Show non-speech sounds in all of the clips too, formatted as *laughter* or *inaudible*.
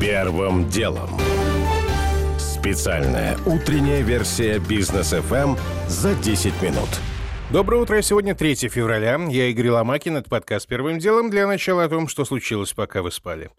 Первым делом. Специальная утренняя версия бизнес FM за 10 минут. Доброе утро. Сегодня 3 февраля. Я Игорь Ломакин. Это подкаст «Первым делом». Для начала о том, что случилось, пока вы спали.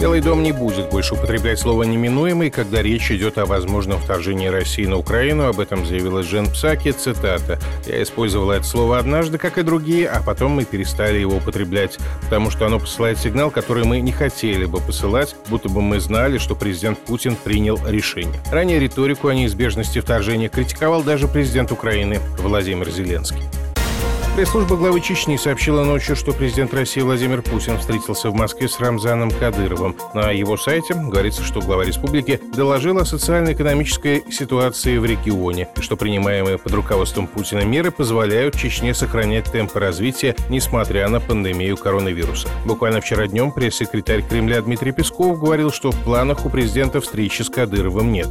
Белый дом не будет больше употреблять слово «неминуемый», когда речь идет о возможном вторжении России на Украину. Об этом заявила Жен Псаки. Цитата. «Я использовала это слово однажды, как и другие, а потом мы перестали его употреблять, потому что оно посылает сигнал, который мы не хотели бы посылать, будто бы мы знали, что президент Путин принял решение». Ранее риторику о неизбежности вторжения критиковал даже президент Украины Владимир Зеленский. Пресс-служба главы Чечни сообщила ночью, что президент России Владимир Путин встретился в Москве с Рамзаном Кадыровым. На его сайте говорится, что глава республики доложил о социально-экономической ситуации в регионе и что принимаемые под руководством Путина меры позволяют Чечне сохранять темпы развития, несмотря на пандемию коронавируса. Буквально вчера днем пресс-секретарь Кремля Дмитрий Песков говорил, что в планах у президента встречи с Кадыровым нет.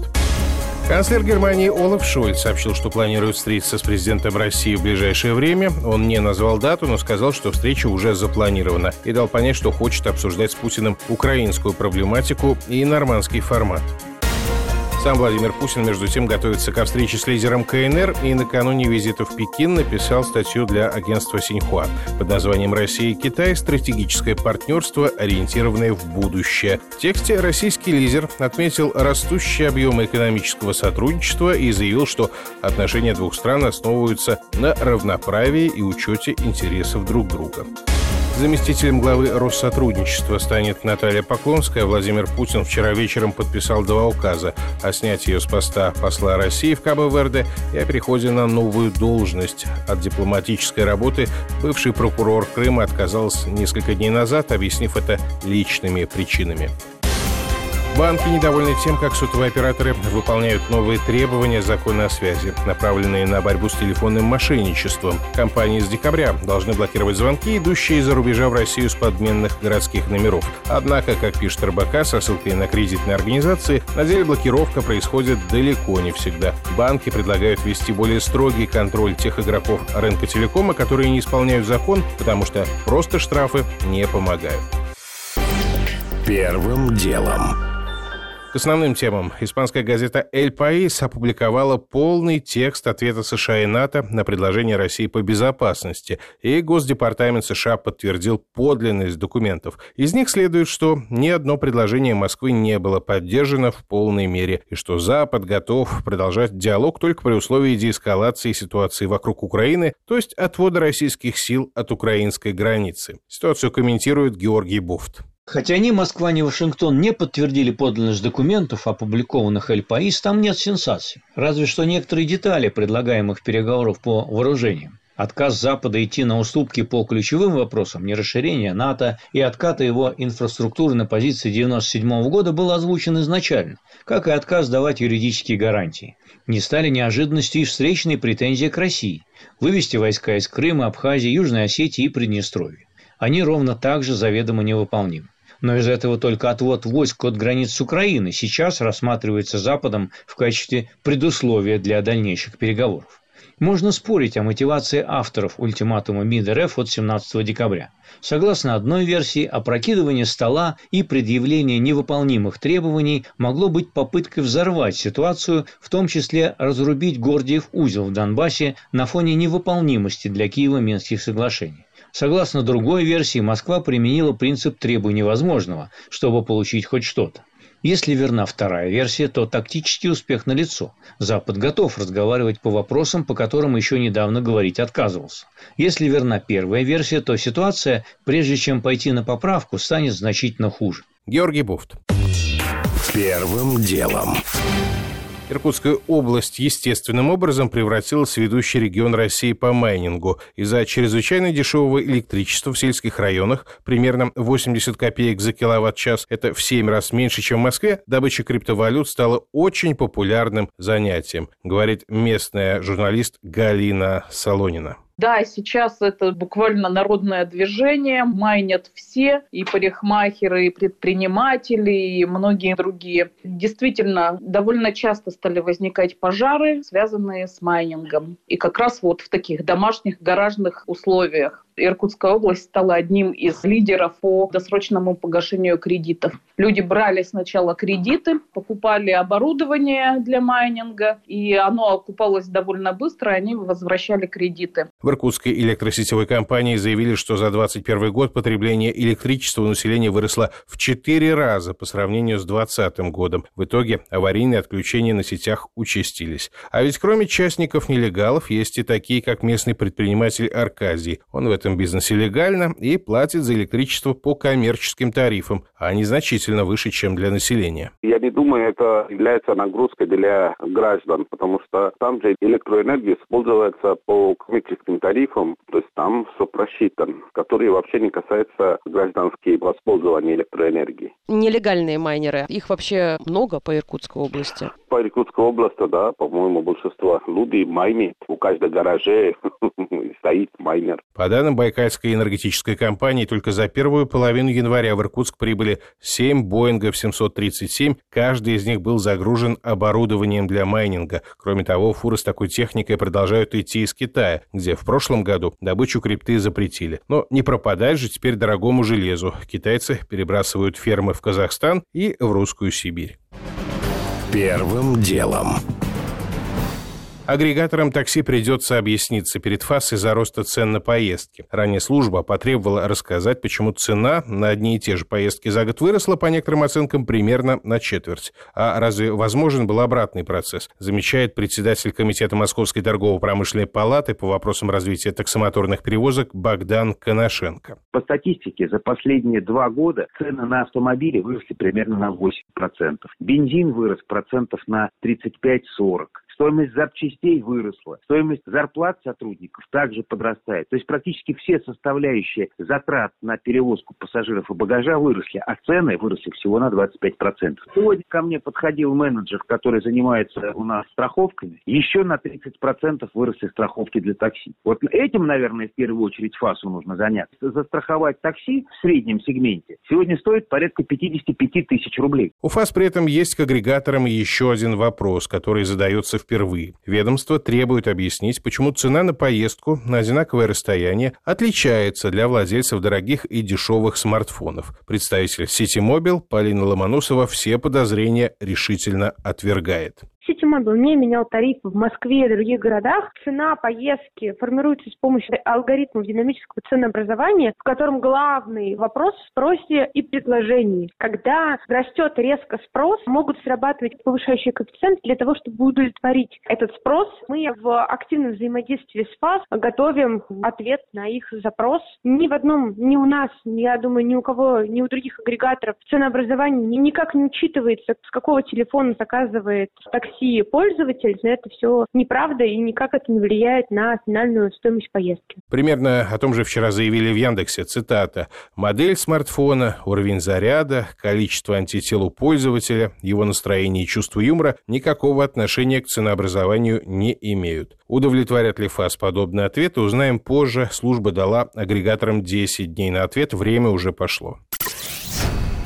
Канцлер Германии Олаф Шольц сообщил, что планирует встретиться с президентом России в ближайшее время. Он не назвал дату, но сказал, что встреча уже запланирована и дал понять, что хочет обсуждать с Путиным украинскую проблематику и нормандский формат. Сам Владимир Путин, между тем, готовится ко встрече с лидером КНР и накануне визита в Пекин написал статью для агентства Синьхуа под названием «Россия и Китай. Стратегическое партнерство, ориентированное в будущее». В тексте российский лидер отметил растущие объемы экономического сотрудничества и заявил, что отношения двух стран основываются на равноправии и учете интересов друг друга. Заместителем главы Россотрудничества станет Наталья Поклонская. Владимир Путин вчера вечером подписал два указа о снятии ее с поста посла России в КБ-Верде и о переходе на новую должность. От дипломатической работы бывший прокурор Крыма отказался несколько дней назад, объяснив это личными причинами. Банки недовольны тем, как сотовые операторы выполняют новые требования закона о связи, направленные на борьбу с телефонным мошенничеством. Компании с декабря должны блокировать звонки, идущие из-за рубежа в Россию с подменных городских номеров. Однако, как пишет РБК со ссылкой на кредитные организации, на деле блокировка происходит далеко не всегда. Банки предлагают ввести более строгий контроль тех игроков рынка телекома, которые не исполняют закон, потому что просто штрафы не помогают. Первым делом. Основным темам. Испанская газета «Эль Паис» опубликовала полный текст ответа США и НАТО на предложение России по безопасности, и Госдепартамент США подтвердил подлинность документов. Из них следует, что ни одно предложение Москвы не было поддержано в полной мере, и что Запад готов продолжать диалог только при условии деэскалации ситуации вокруг Украины, то есть отвода российских сил от украинской границы. Ситуацию комментирует Георгий Буфт. Хотя ни Москва, ни Вашингтон не подтвердили подлинность документов, опубликованных Эль Паис, там нет сенсаций. Разве что некоторые детали предлагаемых переговоров по вооружениям. Отказ Запада идти на уступки по ключевым вопросам, не расширение НАТО и отката его инфраструктуры на позиции 1997 года был озвучен изначально, как и отказ давать юридические гарантии. Не стали неожиданностью и встречные претензии к России – вывести войска из Крыма, Абхазии, Южной Осетии и Приднестровья. Они ровно так же заведомо невыполнимы но из этого только отвод войск от границ Украины сейчас рассматривается Западом в качестве предусловия для дальнейших переговоров. Можно спорить о мотивации авторов ультиматума МИД РФ от 17 декабря. Согласно одной версии, опрокидывание стола и предъявление невыполнимых требований могло быть попыткой взорвать ситуацию, в том числе разрубить Гордиев узел в Донбассе на фоне невыполнимости для Киева Минских соглашений. Согласно другой версии, Москва применила принцип «требуй невозможного», чтобы получить хоть что-то. Если верна вторая версия, то тактический успех налицо. Запад готов разговаривать по вопросам, по которым еще недавно говорить отказывался. Если верна первая версия, то ситуация, прежде чем пойти на поправку, станет значительно хуже. Георгий Буфт. Первым делом. Иркутская область естественным образом превратилась в ведущий регион России по майнингу. Из-за чрезвычайно дешевого электричества в сельских районах, примерно 80 копеек за киловатт-час, это в 7 раз меньше, чем в Москве, добыча криптовалют стала очень популярным занятием, говорит местная журналист Галина Солонина. Да, сейчас это буквально народное движение, майнят все, и парикмахеры, и предприниматели, и многие другие. Действительно, довольно часто стали возникать пожары, связанные с майнингом. И как раз вот в таких домашних гаражных условиях. Иркутская область стала одним из лидеров по досрочному погашению кредитов. Люди брали сначала кредиты, покупали оборудование для майнинга, и оно окупалось довольно быстро, они возвращали кредиты. В Иркутской электросетевой компании заявили, что за 2021 год потребление электричества у населения выросло в 4 раза по сравнению с 2020 годом. В итоге аварийные отключения на сетях участились. А ведь кроме частников-нелегалов есть и такие, как местный предприниматель Аркадий. Он в этом бизнесе легально и платит за электричество по коммерческим тарифам, а они значительно выше, чем для населения. Я не думаю, это является нагрузкой для граждан, потому что там же электроэнергия используется по коммерческим тарифам, то есть там все просчитано, которые вообще не касаются гражданских воспользования электроэнергии. Нелегальные майнеры, их вообще много по Иркутской области? По Иркутской области, да, по-моему, большинство людей майнит. У каждого гараже *laughs* стоит майнер. По данным Байкальской энергетической компании, только за первую половину января в Иркутск прибыли 7 Боингов 737. Каждый из них был загружен оборудованием для майнинга. Кроме того, фуры с такой техникой продолжают идти из Китая, где в прошлом году добычу крипты запретили. Но не пропадать же теперь дорогому железу. Китайцы перебрасывают фермы в Казахстан и в Русскую Сибирь. Первым делом. Агрегаторам такси придется объясниться перед ФАС из-за роста цен на поездки. Ранее служба потребовала рассказать, почему цена на одни и те же поездки за год выросла, по некоторым оценкам, примерно на четверть. А разве возможен был обратный процесс? Замечает председатель Комитета Московской торгово-промышленной палаты по вопросам развития таксомоторных перевозок Богдан Коношенко. По статистике, за последние два года цены на автомобили выросли примерно на 8%. Бензин вырос процентов на 35-40 стоимость запчастей выросла, стоимость зарплат сотрудников также подрастает. То есть практически все составляющие затрат на перевозку пассажиров и багажа выросли, а цены выросли всего на 25%. Сегодня ко мне подходил менеджер, который занимается у нас страховками, еще на 30% выросли страховки для такси. Вот этим, наверное, в первую очередь ФАСу нужно заняться. Застраховать такси в среднем сегменте сегодня стоит порядка 55 тысяч рублей. У ФАС при этом есть к агрегаторам еще один вопрос, который задается в впервые. Ведомство требует объяснить, почему цена на поездку на одинаковое расстояние отличается для владельцев дорогих и дешевых смартфонов. Представитель Сити Мобил Полина Ломоносова все подозрения решительно отвергает. Ситимобил не менял тарифы в Москве и других городах. Цена поездки формируется с помощью алгоритмов динамического ценообразования, в котором главный вопрос в спросе и предложении. Когда растет резко спрос, могут срабатывать повышающие коэффициенты для того, чтобы удовлетворить этот спрос. Мы в активном взаимодействии с ФАС готовим ответ на их запрос. Ни в одном, ни у нас, я думаю, ни у кого, ни у других агрегаторов ценообразование никак не учитывается, с какого телефона заказывает такси такси пользователь, но это все неправда и никак это не влияет на финальную стоимость поездки. Примерно о том же вчера заявили в Яндексе, цитата, «Модель смартфона, уровень заряда, количество антител у пользователя, его настроение и чувство юмора никакого отношения к ценообразованию не имеют». Удовлетворят ли ФАС подобные ответы, узнаем позже. Служба дала агрегаторам 10 дней на ответ, время уже пошло.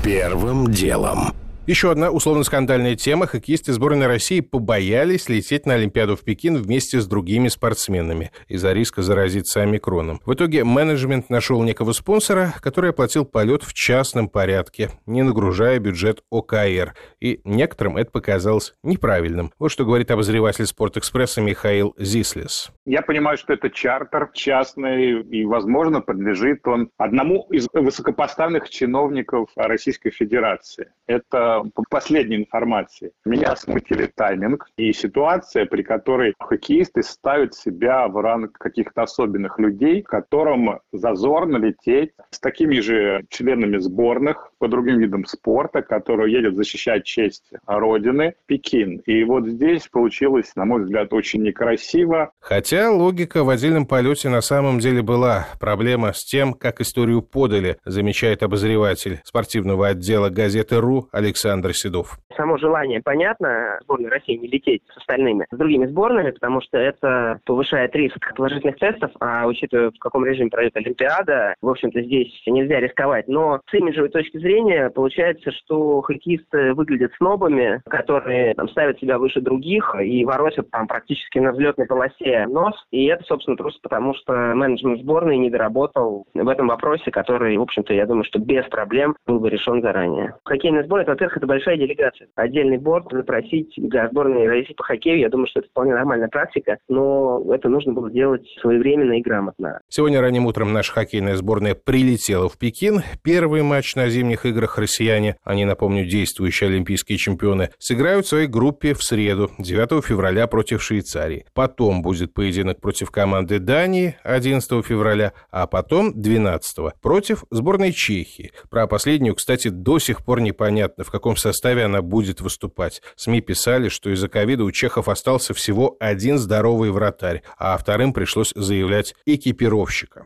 Первым делом. Еще одна условно-скандальная тема. Хоккеисты сборной России побоялись лететь на Олимпиаду в Пекин вместе с другими спортсменами из-за риска заразиться омикроном. В итоге менеджмент нашел некого спонсора, который оплатил полет в частном порядке, не нагружая бюджет ОКР. И некоторым это показалось неправильным. Вот что говорит обозреватель «Спортэкспресса» Михаил Зислес. Я понимаю, что это чартер частный, и, возможно, подлежит он одному из высокопоставленных чиновников Российской Федерации. Это по последней информации, меня смутили тайминг и ситуация, при которой хоккеисты ставят себя в ранг каких-то особенных людей, которым зазорно лететь с такими же членами сборных по другим видам спорта, которые едут защищать честь Родины, Пекин. И вот здесь получилось, на мой взгляд, очень некрасиво. Хотя логика в отдельном полете на самом деле была. Проблема с тем, как историю подали, замечает обозреватель спортивного отдела газеты «РУ» Алексей Александр Седов. Само желание понятно, сборной России не лететь с остальными, с другими сборными, потому что это повышает риск положительных тестов, а учитывая, в каком режиме пройдет Олимпиада, в общем-то, здесь нельзя рисковать. Но с имиджевой точки зрения получается, что хоккеисты выглядят снобами, которые там, ставят себя выше других и воротят там практически на взлетной полосе нос. И это, собственно, просто потому, что менеджмент сборной не доработал в этом вопросе, который, в общем-то, я думаю, что без проблем был бы решен заранее. Хоккейная сборная, во-первых, это большая делегация. Отдельный борт запросить для сборной России по хоккею, я думаю, что это вполне нормальная практика, но это нужно было делать своевременно и грамотно. Сегодня ранним утром наша хоккейная сборная прилетела в Пекин. Первый матч на зимних играх россияне, они, напомню, действующие олимпийские чемпионы, сыграют в своей группе в среду, 9 февраля против Швейцарии. Потом будет поединок против команды Дании 11 февраля, а потом 12 против сборной Чехии. Про последнюю, кстати, до сих пор непонятно, в каком составе она будет выступать. СМИ писали, что из-за ковида у чехов остался всего один здоровый вратарь, а вторым пришлось заявлять экипировщика.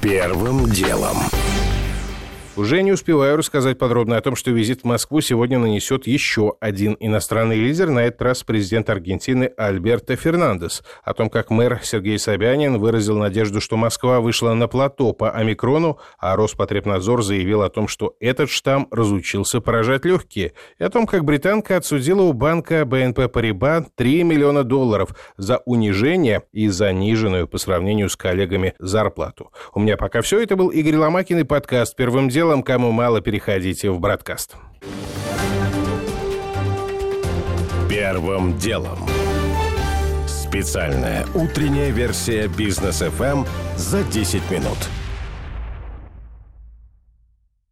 Первым делом. Уже не успеваю рассказать подробно о том, что визит в Москву сегодня нанесет еще один иностранный лидер, на этот раз президент Аргентины Альберто Фернандес. О том, как мэр Сергей Собянин выразил надежду, что Москва вышла на плато по омикрону, а Роспотребнадзор заявил о том, что этот штамм разучился поражать легкие, и о том, как британка отсудила у банка БНП Париба 3 миллиона долларов за унижение и заниженную по сравнению с коллегами зарплату. У меня пока все. Это был Игорь Ломакин и подкаст «Первым делом» делом, кому мало, переходите в Браткаст. Первым делом. Специальная утренняя версия бизнес FM за 10 минут.